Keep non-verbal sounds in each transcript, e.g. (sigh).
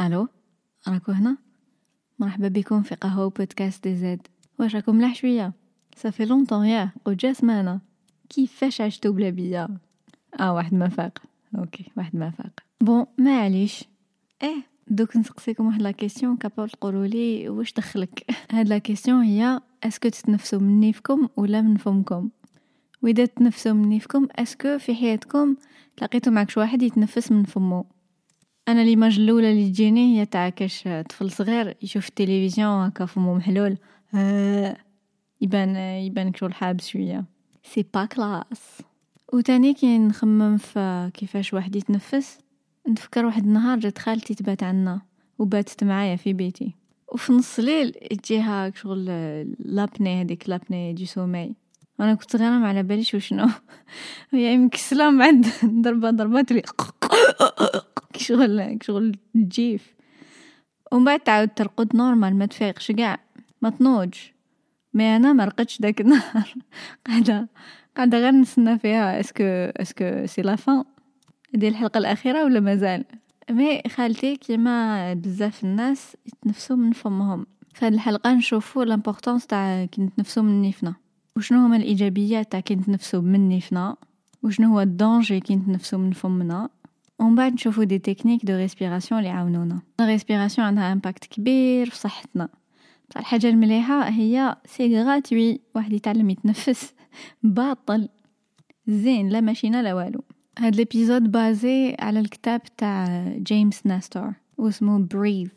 ألو؟ راكو هنا؟ مرحبا بكم في قهوة podcast DZ. واش راكم ملاح شوية ça fait longtemps ياه. قد سمانة كيفاش عشتو بلا بيا؟ آه واحد ما فاق OK واحد ما فاق bon معليش. إيه دوك نسقسيكم واحد la question. capable تقولوا لي واش دخلك؟ هاد la question هي est-ce que تتنفسوا من نيفكم ولا من فمكم؟ وإذا تنفسوا من نيفكم est-ce que في حياتكم لقيتوا معك واحد يتنفس من فمو؟ أنا l'image الأولى اللي تجيني هي تاع كاش طفل صغير يشوف التلفزيون هكا فمو محلول. آه يبان يبان كشغل حابس شوية. c'est pas classe وتاني كي نخمم في كيفاش واحد يتنفس نتفكر واحد النهار جات خالتي تبات عنا وباتت معايا في بيتي. وفي نص الليل تجيها شغل l'apnée هذيك l'apnée du sommeil أنا كنت صغيرة ما على باليش وشنو. (laughs) هي مكسله بعد ضربة ضربات لي (laughs) (laughs) شغل شغل تجيف ومن بعد تعاود ترقد normal ما تفيقش قاع ما تنوج. mais أنا ما رقدش داك النهار. (laughs) قاعدة قاعدة غير نستنى فيها est-ce que est-ce que c'est la fin ديال الحلقة الأخيرة ولا مازال mais خالتي كيما بزاف الناس يتنفسوا من فمهم. هذه الحلقة نشوفوا l'importance تاع كي نتنفسوا من نيفنا. وشنو هما الإيجابيات تاع كي نتنفسوا من نيفنا؟ وشنو هو ال danger نتنفسوا من فمنا؟ ومن بعد نشوفوا des techniques de respiration اللي يعاونونا ال respiration عندها impact كبير في صحتنا بصح الحاجة المليحه هي c'est gratuit واحد يتعلم يتنفس باطل زين لا ماشينا لا والو هاد l'épisode basé على الكتاب تاع جيمس ناستور واسمه Breath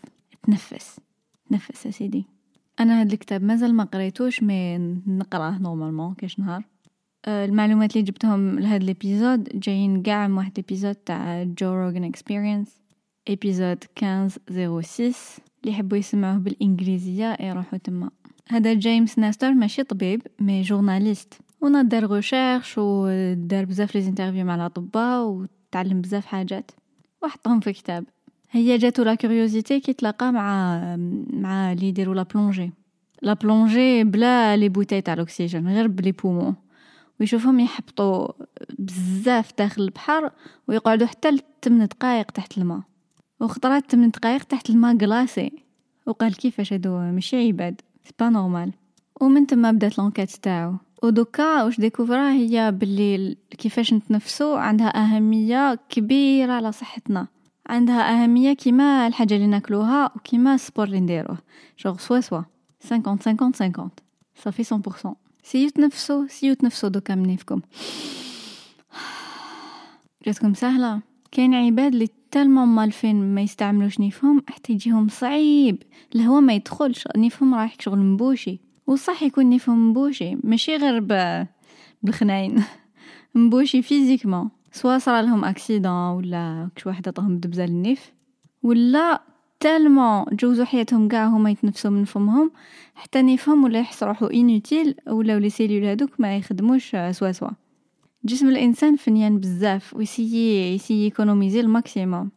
تنفس تنفس يا سيدي أنا هاد الكتاب مازال ما قريتوش mais نقراه normalement كاش نهار المعلومات اللي جبتهم لهاد l'épisode جايين قاع من واحد l'épisode تاع Joe Rogan Experience. épisode 1506 اللي يحبوا يسمعوه بالإنجليزية يروحوا تما. هذا جيمس ناستر ماشي طبيب mais journaliste. ونضر recherches ودار بزاف les interviews مع الأطباء وتعلم بزاف حاجات. وحطهم في كتاب. هي جاتو la curiosité كي تلاقى مع مع اللي يديروا la plongée la plongée بلا les bouteilles تاع الأكسجين غير ب les poumons ويشوفهم يحبطوا بزاف داخل البحر ويقعدوا حتى لثمان دقائق تحت الماء. وخطرات 8 دقائق تحت الماء قلاسي. وقال كيفاش هادو ماشي عباد c'est pas normal ومن تما بدات l'enquête تاعو. ودوكا واش ديكوفرا هي باللي كيفاش نتنفسو؟ عندها أهمية كبيرة على صحتنا. عندها أهمية كيما الحاجة اللي ناكلوها وكيما ال sport اللي نديروه. جوغ سوا سوا 50 50 50 صافي 100% سيو تنفسو سيو تنفسو دوكا منيفكم جاتكم سهلة. كاين عباد اللي tellement مالفين ما يستعملوش نيفهم حتى يجيهم صعيب. الهوا ما يدخلش. نيفهم رايح شغل مبوشي. وصح يكون نيفهم مبوشي ماشي غير ب... بالخناين. (laughs) مبوشي physiquement. soit صرا لهم accident ولا كش واحد عطاهم دبزة للنيف. ولا tellement جوزو حياتهم قاع هما يتنفسوا من فمهم حتى نيفهم ولا يحس روحو inutile ولا les cellules هذوك ما يخدموش سوا سوا جسم الانسان فنيان بزاف ويسيي يسيي يكونوميزي ال maximum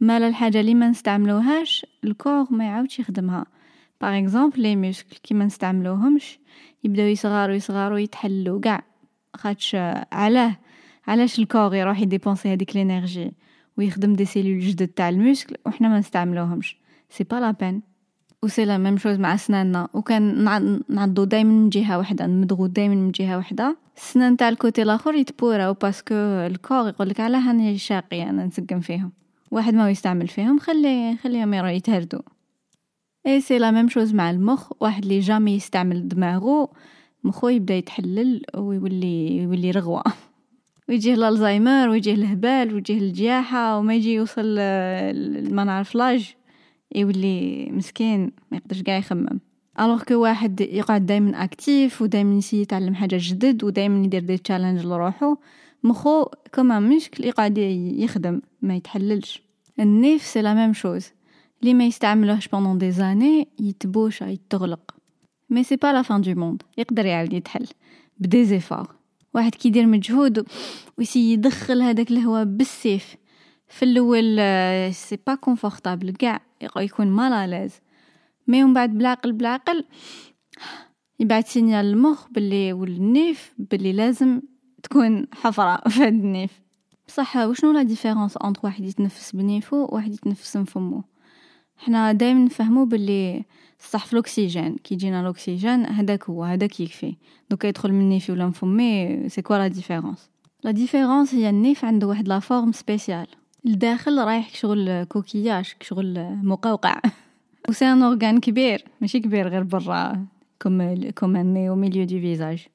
مالا الحاجة اللي ما نستعملوهاش ال corps ما يعاودش يخدمها par exemple les muscles كي ما نستعملوهمش يبداو يصغاروا يصغاروا يتحلوا قاع خاطش علاه علاش ال corps يروح يديبونسي هذيك l'énergie ويخدم des cellules جدد تاع ال muscle وحنا ما نستعملوهمش. c'est pas la peine. و c'est la même chose مع سناننا. وكان نعضو دايما من جهة واحدة نمدغو دايما من جهة واحدة السنان تاع ال côté الآخر يتبوراو parce que ال corps يقولك علاه هاني شاقي أنا نسقم فيهم. واحد ما يستعمل فيهم خلي خليهم يرو يتهردو. et c'est la même chose مع المخ واحد اللي jamais يستعمل دماغو مخو يبدأ يتحلل ويولي يولي رغوة. ويجيه الألزايمر ويجيه الهبال ويجيه الجياحة وما يجي يوصل ما نعرف l'âge يولي مسكين ما يقدرش قاع يخمم. alors que واحد يقعد دائما actif ودائما يسي يتعلم حاجة جدد ودائما يدير des challenges لروحو. مخو كما مشكل يقعد يخدم ما يتحللش. النيف c'est la même chose. اللي ما يستعملوهش pendant des années يتبوش يتغلق. mais c'est pas la fin du monde. يقدر يعاود يتحل. ب des efforts واحد كيدير مجهود ويسي يدخل هذاك الهواء بالسيف. في الأول c'est pas confortable كاع يكون mal à l'aise mais من بعد بالعقل بالعقل يبعث signal للمخ باللي والنيف باللي لازم تكون حفرة (laughs) في هاد النيف. بصح وشنو la différence انت واحد يتنفس بنيفو وواحد يتنفس من فمو حنا دائما نفهمو باللي صح في الأكسجين كي يجينا الأكسجين هذاك هو هذاك يكفي. دوكا يدخل من نيفي ولا من فمي c'est quoi la différence la différence هي النيف عنده واحد la forme spéciale الداخل رايح شغل كوكياش شغل مقوقع. و c'est un organe كبير ماشي كبير غير برا comme comme un nez au milieu du visage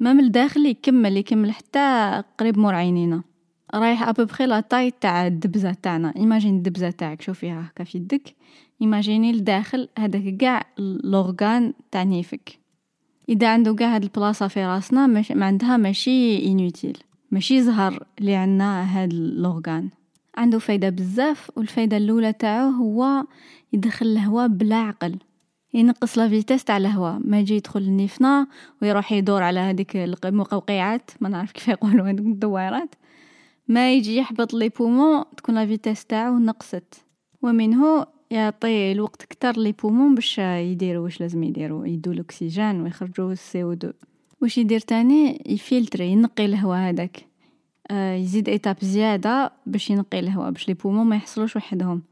même الداخل يكمل يكمل حتى قريب مور عينينا رايح à peu près la taille تاع الدبزة تاعنا. imagine الدبزة تاعك شوفيها هكا في يدك. imagine الداخل هذاك كاع l'organe تاع نيفك. إذا عنده كاع هاد البلاصة في راسنا مش ما عندها ماشي inutile ماشي زهر اللي عندنا هاد l'organe عنده فايدة بزاف والفايدة الأولى تاعو هو يدخل الهواء بالعقل. ينقص la vitesse تاع الهواء. ما يجي يدخل النيفنا ويروح يدور على هذيك المقوقعات ما نعرف كيف يقولوا هذوك الدويرات ما يجي يحبط les poumons تكون la vitesse تاعو نقصت. ومنه يعطي الوقت كتر les poumons باش يديروا واش لازم يديروا يدو الأكسجين ويخرجوا ال CO2 واش يدير تاني؟ يفلتري ينقي الهواء هذاك. آه يزيد étape زيادة باش ينقي الهواء باش les poumons ما يحصلوش وحدهم.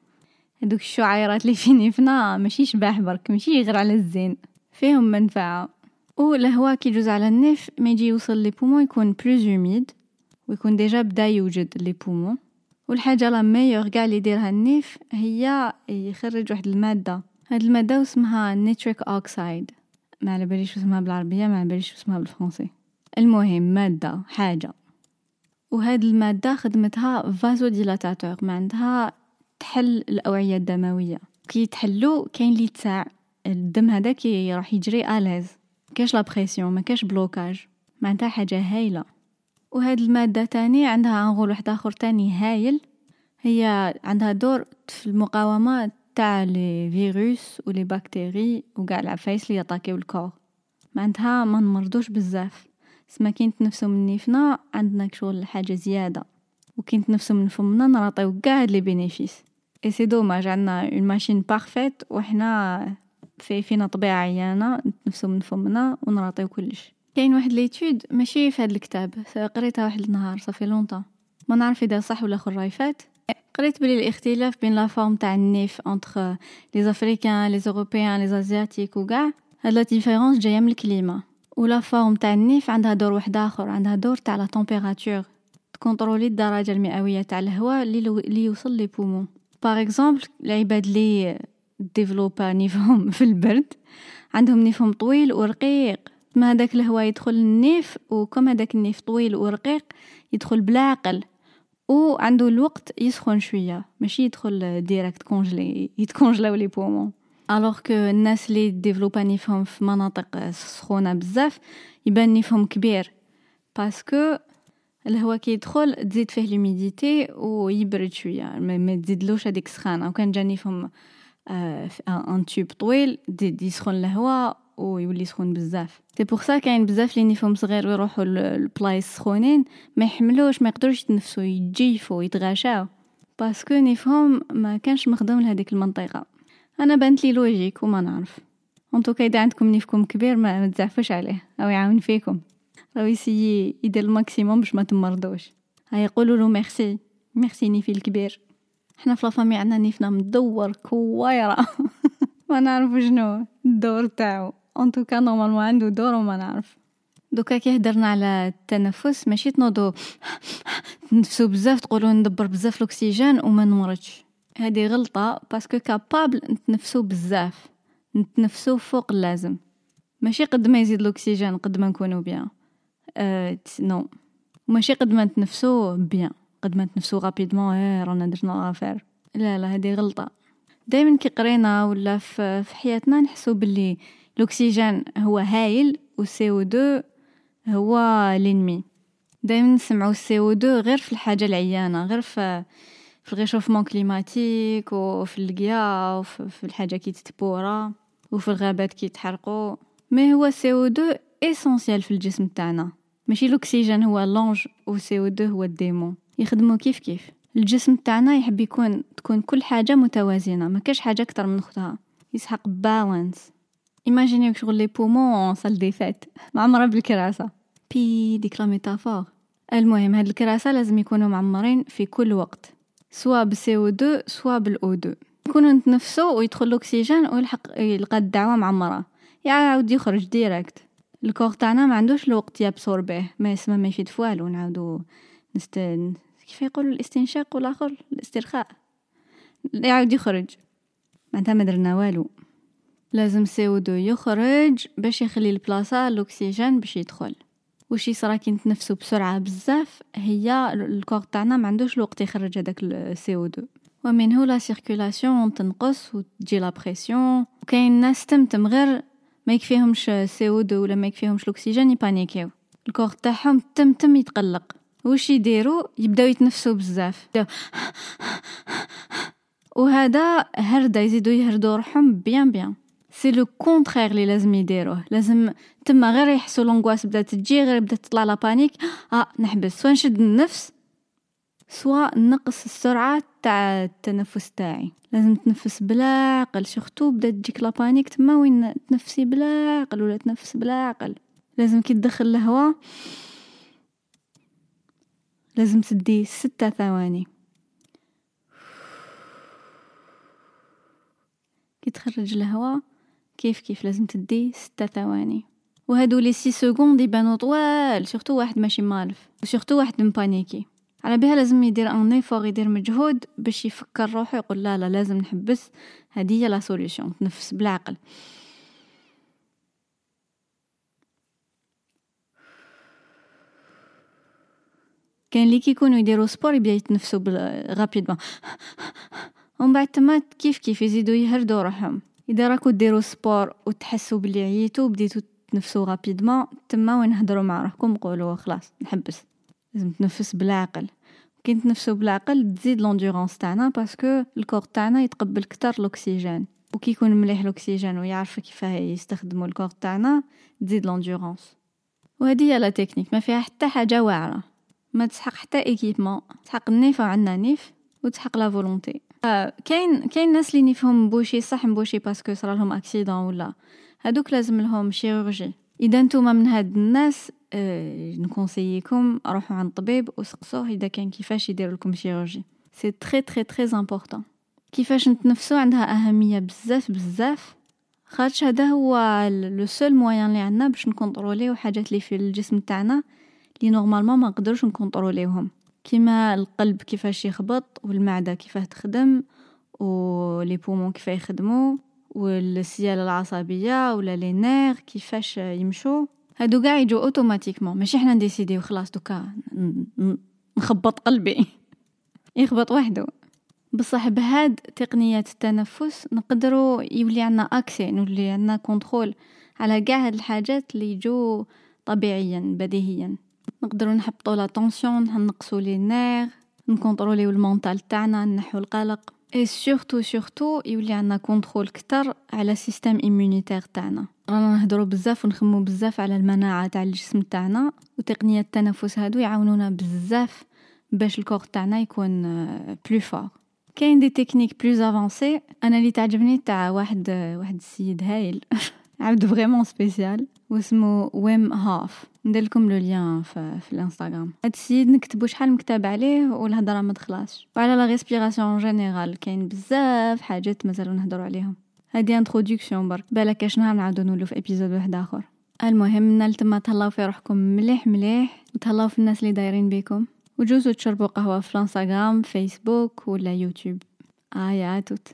هذوك الشعيرات اللي في نيفنا ماشي شباح برك ماشي غير على الزين. فيهم منفعة. والهواء كي يجوز على النيف ما يجي يوصل les poumons يكون plus humide ويكون déjà بدا يوجد les poumons. والحاجة la meilleure قاع اللي يديرها النيف هي يخرج واحد المادة. هاد المادة اسمها nitric oxide ما على باليش اسمها بالعربية ما على باليش اسمها بالفرنسي. المهم مادة حاجة. وهاد المادة خدمتها vasodilatateur معناها تحل الأوعية الدموية. كي تحلو كاين لي تساع الدم هذاك راح يجري à l'aise كاش la pression ما كاش blocage معناتها حاجة هايلة. وهاد المادة تاني عندها un rôle واحد آخر تاني هايل. هي عندها دور في المقاومة تاع les virus و bactéries و قاع العفايس لي يطاكيو ال corps. معناتها ما نمرضوش بزاف. سما كي نتنفسو من نيفنا عندنا شغل حاجة زيادة. و كي نتنفسو من فمنا نراطيو قاع هاد les bénéfices. et c'est dommage عندنا une machine parfaite و حنا في فينا طبيعة عيانة نتنفسو من فمنا و نراطيو كلش. كاين واحد l'étude ماشي في هاد الكتاب قريتها واحد النهار ça fait longtemps. ما نعرف إذا صح ولا خرايفات قريت بلي الاختلاف بين la forme تاع النيف entre les Africains les Européens les Asiatiques وكاع هاد la différence جاية من ال climat و la forme تاع النيف عندها دور واحد آخر عندها دور تاع la température تكونترولي الدرجه المئوية تاع الهواء اللي يوصل les poumons par exemple العباد اللي développé نيفهم (laughs) في البرد عندهم نيفهم طويل ورقيق. ما هداك الهواء يدخل النيف وكم هداك النيف طويل ورقيق يدخل بالعقل. وعنده الوقت يسخن شوية ماشي يدخل direct congelé يتكونجلاو les poumons. alors que الناس اللي développé نيفهم في مناطق سخونة بزاف يبان نيفهم كبير. parce que الهواء كي يدخل تزيد فيه l'humidité ويبرد شوية ما تزيدلوش هذيك السخانة. وكان جا نيفهم un tube طويل تزيد يسخن الهواء ويولي سخون بزاف. c'est pour ça كاين بزاف لي نيفهم صغير ويروحوا لبلايص سخونين ما يحملوش ما يقدروش يتنفسوا يجيفوا يتغاشاو. parce que نيفهم ما كانش مخدوم لهذيك المنطقة. أنا بانت لي logique وما نعرف. انتو إذا عندكم نيفكم كبير ما تزعفوش عليه أو يعاون فيكم. راهو يسيي يدير ال maximum باش ما تمرضوش. هاي يقولوا له merci merci نيفي الكبير. حنا في la famille عندنا نيفنا مدور كوايره (laughs) ما نعرف شنو الدور تاعو. en tout cas normalement عنده دور وما نعرف دوكا كي هدرنا على التنفس ماشي تنوضو تنفسو بزاف تقولو ندبر بزاف الأكسجين وما نمرضش. هذه غلطة parce que capable نتنفسو بزاف نتنفسو فوق اللازم. ماشي قد ما يزيد الأكسجين قد ما نكونو bien. ah non. ماشي قد ما نتنفسو bien قد ما نتنفسو rapidement آه رانا درنا affaire لا لا هذه غلطة. دائما كي قرينا ولا في حياتنا نحسو باللي الاكسجين هو هايل و CO2 هو l'ennemi دائما نسمعو CO2 غير في الحاجة العيانه غير في في ال réchauffement climatique وفي القيا وفي الحاجة كي تتبورا وفي الغابات كي يتحرقوا mais هو CO2 essentiel في الجسم تاعنا ماشي الاكسجين هو l'ange و CO2 هو ال démon يخدموا كيف كيف الجسم تاعنا يحب يكون تكون كل حاجة متوازنه ما كاش حاجة أكتر من اختها يسحق balance ايماجينيو شغل les poumons salle des fêtes معمره بالكراسه بي ديك la métaphore المهم هاد الكراسه لازم يكونوا معمرين في كل وقت سوا بالسي أو 2 سوا بالاو 2 يكونوا نتنفسوا ويدخل الاكسجين ويلحق يلقى الدعوه معمره يعاود يخرج direct ال corps تاعنا ما عندوش الوقت يابسوربيه ما يسمى ما يفيد فوالو نعاودو نست كيف يقولوا الاستنشاق والاخر الاسترخاء يعاود يخرج معناتها ما درنا والو لازم CO2 يخرج باش يخلي البلاصة الأكسجين باش يدخل. وش يصرا كي نتنفسو بسرعة بزاف هي ال corps تاعنا ما عندوش الوقت يخرج هذاك ال CO2 ومنه la circulation تنقص وتجي la pression وكاين ناس تمتم غير ما يكفيهمش CO2 ولا ما يكفيهمش الأكسجين يبانيكيو. ال corps تاعهم تمتم يتقلق. وش يديروا يبداو يتنفسوا بزاف. وهذا هرده يزيدوا يهردوا روحهم bien bien. c'est le contraire لي لازم يديروه لازم تما غير يحسوا l'angoisse بدات تجي غير بدات تطلع la panique آه نحبس soit نشد النفس soit نقص السرعة تاع التنفس تاعي لازم تنفس بلا عقل surtout بدات تجيك la panique تما وين تنفسي بلا عقل ولا تنفس بلا عقل لازم كي تدخل الهواء لازم تدي ستة ثواني كي تخرج الهواء كيف كيف لازم تدي ستة ثواني. وهادو les six secondes يبانو طوال surtout واحد ماشي مالف. و surtout واحد مبانيكي على بها لازم يدير un effort يدير مجهود باش يفكر روحو يقول لا لا لازم نحبس. هذه هي la solution تنفس بالعقل. كاين اللي كيكونوا يديروا sport يبدا يتنفسوا rapidement ومن بعد تما كيف كيف يزيدوا يهردوا روحهم. إذا راكو ديروا sport وتحسوا بلي عييتوا بديتوا تنفسوا rapidement تما وين نهضروا مع روحكم قولوا خلاص نحبس. لازم تنفس بالعقل. كي نتنفسوا بالعقل تزيد l'endurance تاعنا parce que ال corps تاعنا يتقبل كتر الاكسجين وكي يكون مليح الاكسجين ويعرف كيفاه يستخدموا ال corps تاعنا تزيد l'endurance وهذه هي la technique ما فيها حتى حاجة واعرة. ما تسحق حتى équipement تسحق النيف وعندنا نيف وتسحق la volonté كاين كاين ناس اللي نيفهم bouché صح مبوشي parce que صرا لهم accident ولا. هادوك لازم لهم chirurgie إذا نتوما من هاد الناس آه نكونسييكم روحوا عند طبيب وسقسوه إذا كان كيفاش يدير لكم chirurgie c'est très très très important كيفاش نتنفسوا عندها أهمية بزاف بزاف. خاطش هذا هو le seul moyen اللي عندنا باش نكونطروليو حاجات اللي في الجسم تاعنا اللي normalement ما نقدرش نكونطروليوهم كيما القلب كيفاش يخبط والمعدة كيفاه تخدم و les poumons كيف يخدموا والسيالة العصبية ولا les nerfs كيفاش يمشوا هادو قاع يجو automatiquement. ماشي حنا نديسيديو خلاص دوكا نخبط قلبي يخبط وحده بصح بهاد تقنيات التنفس نقدروا يولي عنا accès نولي عنا contrôle على قاع هاد الحاجات اللي يجو طبيعيا بديهيا نقدروا نحبطوا la tension نقصوا les nerfs نكونطروليو ال mental تاعنا نحو القلق. et surtout surtout يولي عندنا contrôle كتر على système immunitaire تاعنا. رانا نهضروا بزاف ونخمو بزاف على المناعة تاع الجسم تاعنا وتقنية التنفس هادو يعاونونا بزاف باش ال corps تاعنا يكون plus fort كاين des techniques plus avancées أنا اللي تعجبني تاع واحد واحد السيد هايل. (laughs) عبد vraiment spécial واسمو Wim Hof ندير لكم le lien في, الانستغرام. هاد السيد نكتبو شحال مكتاب عليه والهضرة ما تخلاصش وعلى la respiration générale كاين بزاف حاجات مازالو نهضروا عليهم. هادي introduction برك. بالك كاش نهار نعاودو نولو في épisode واحد آخر. المهم نال تما تهلاو في روحكم مليح مليح. وتهلاو في الناس اللي دايرين بيكم وجوزو تشربوا قهوة في الانستغرام فيسبوك ولا يوتيوب آه يا توت.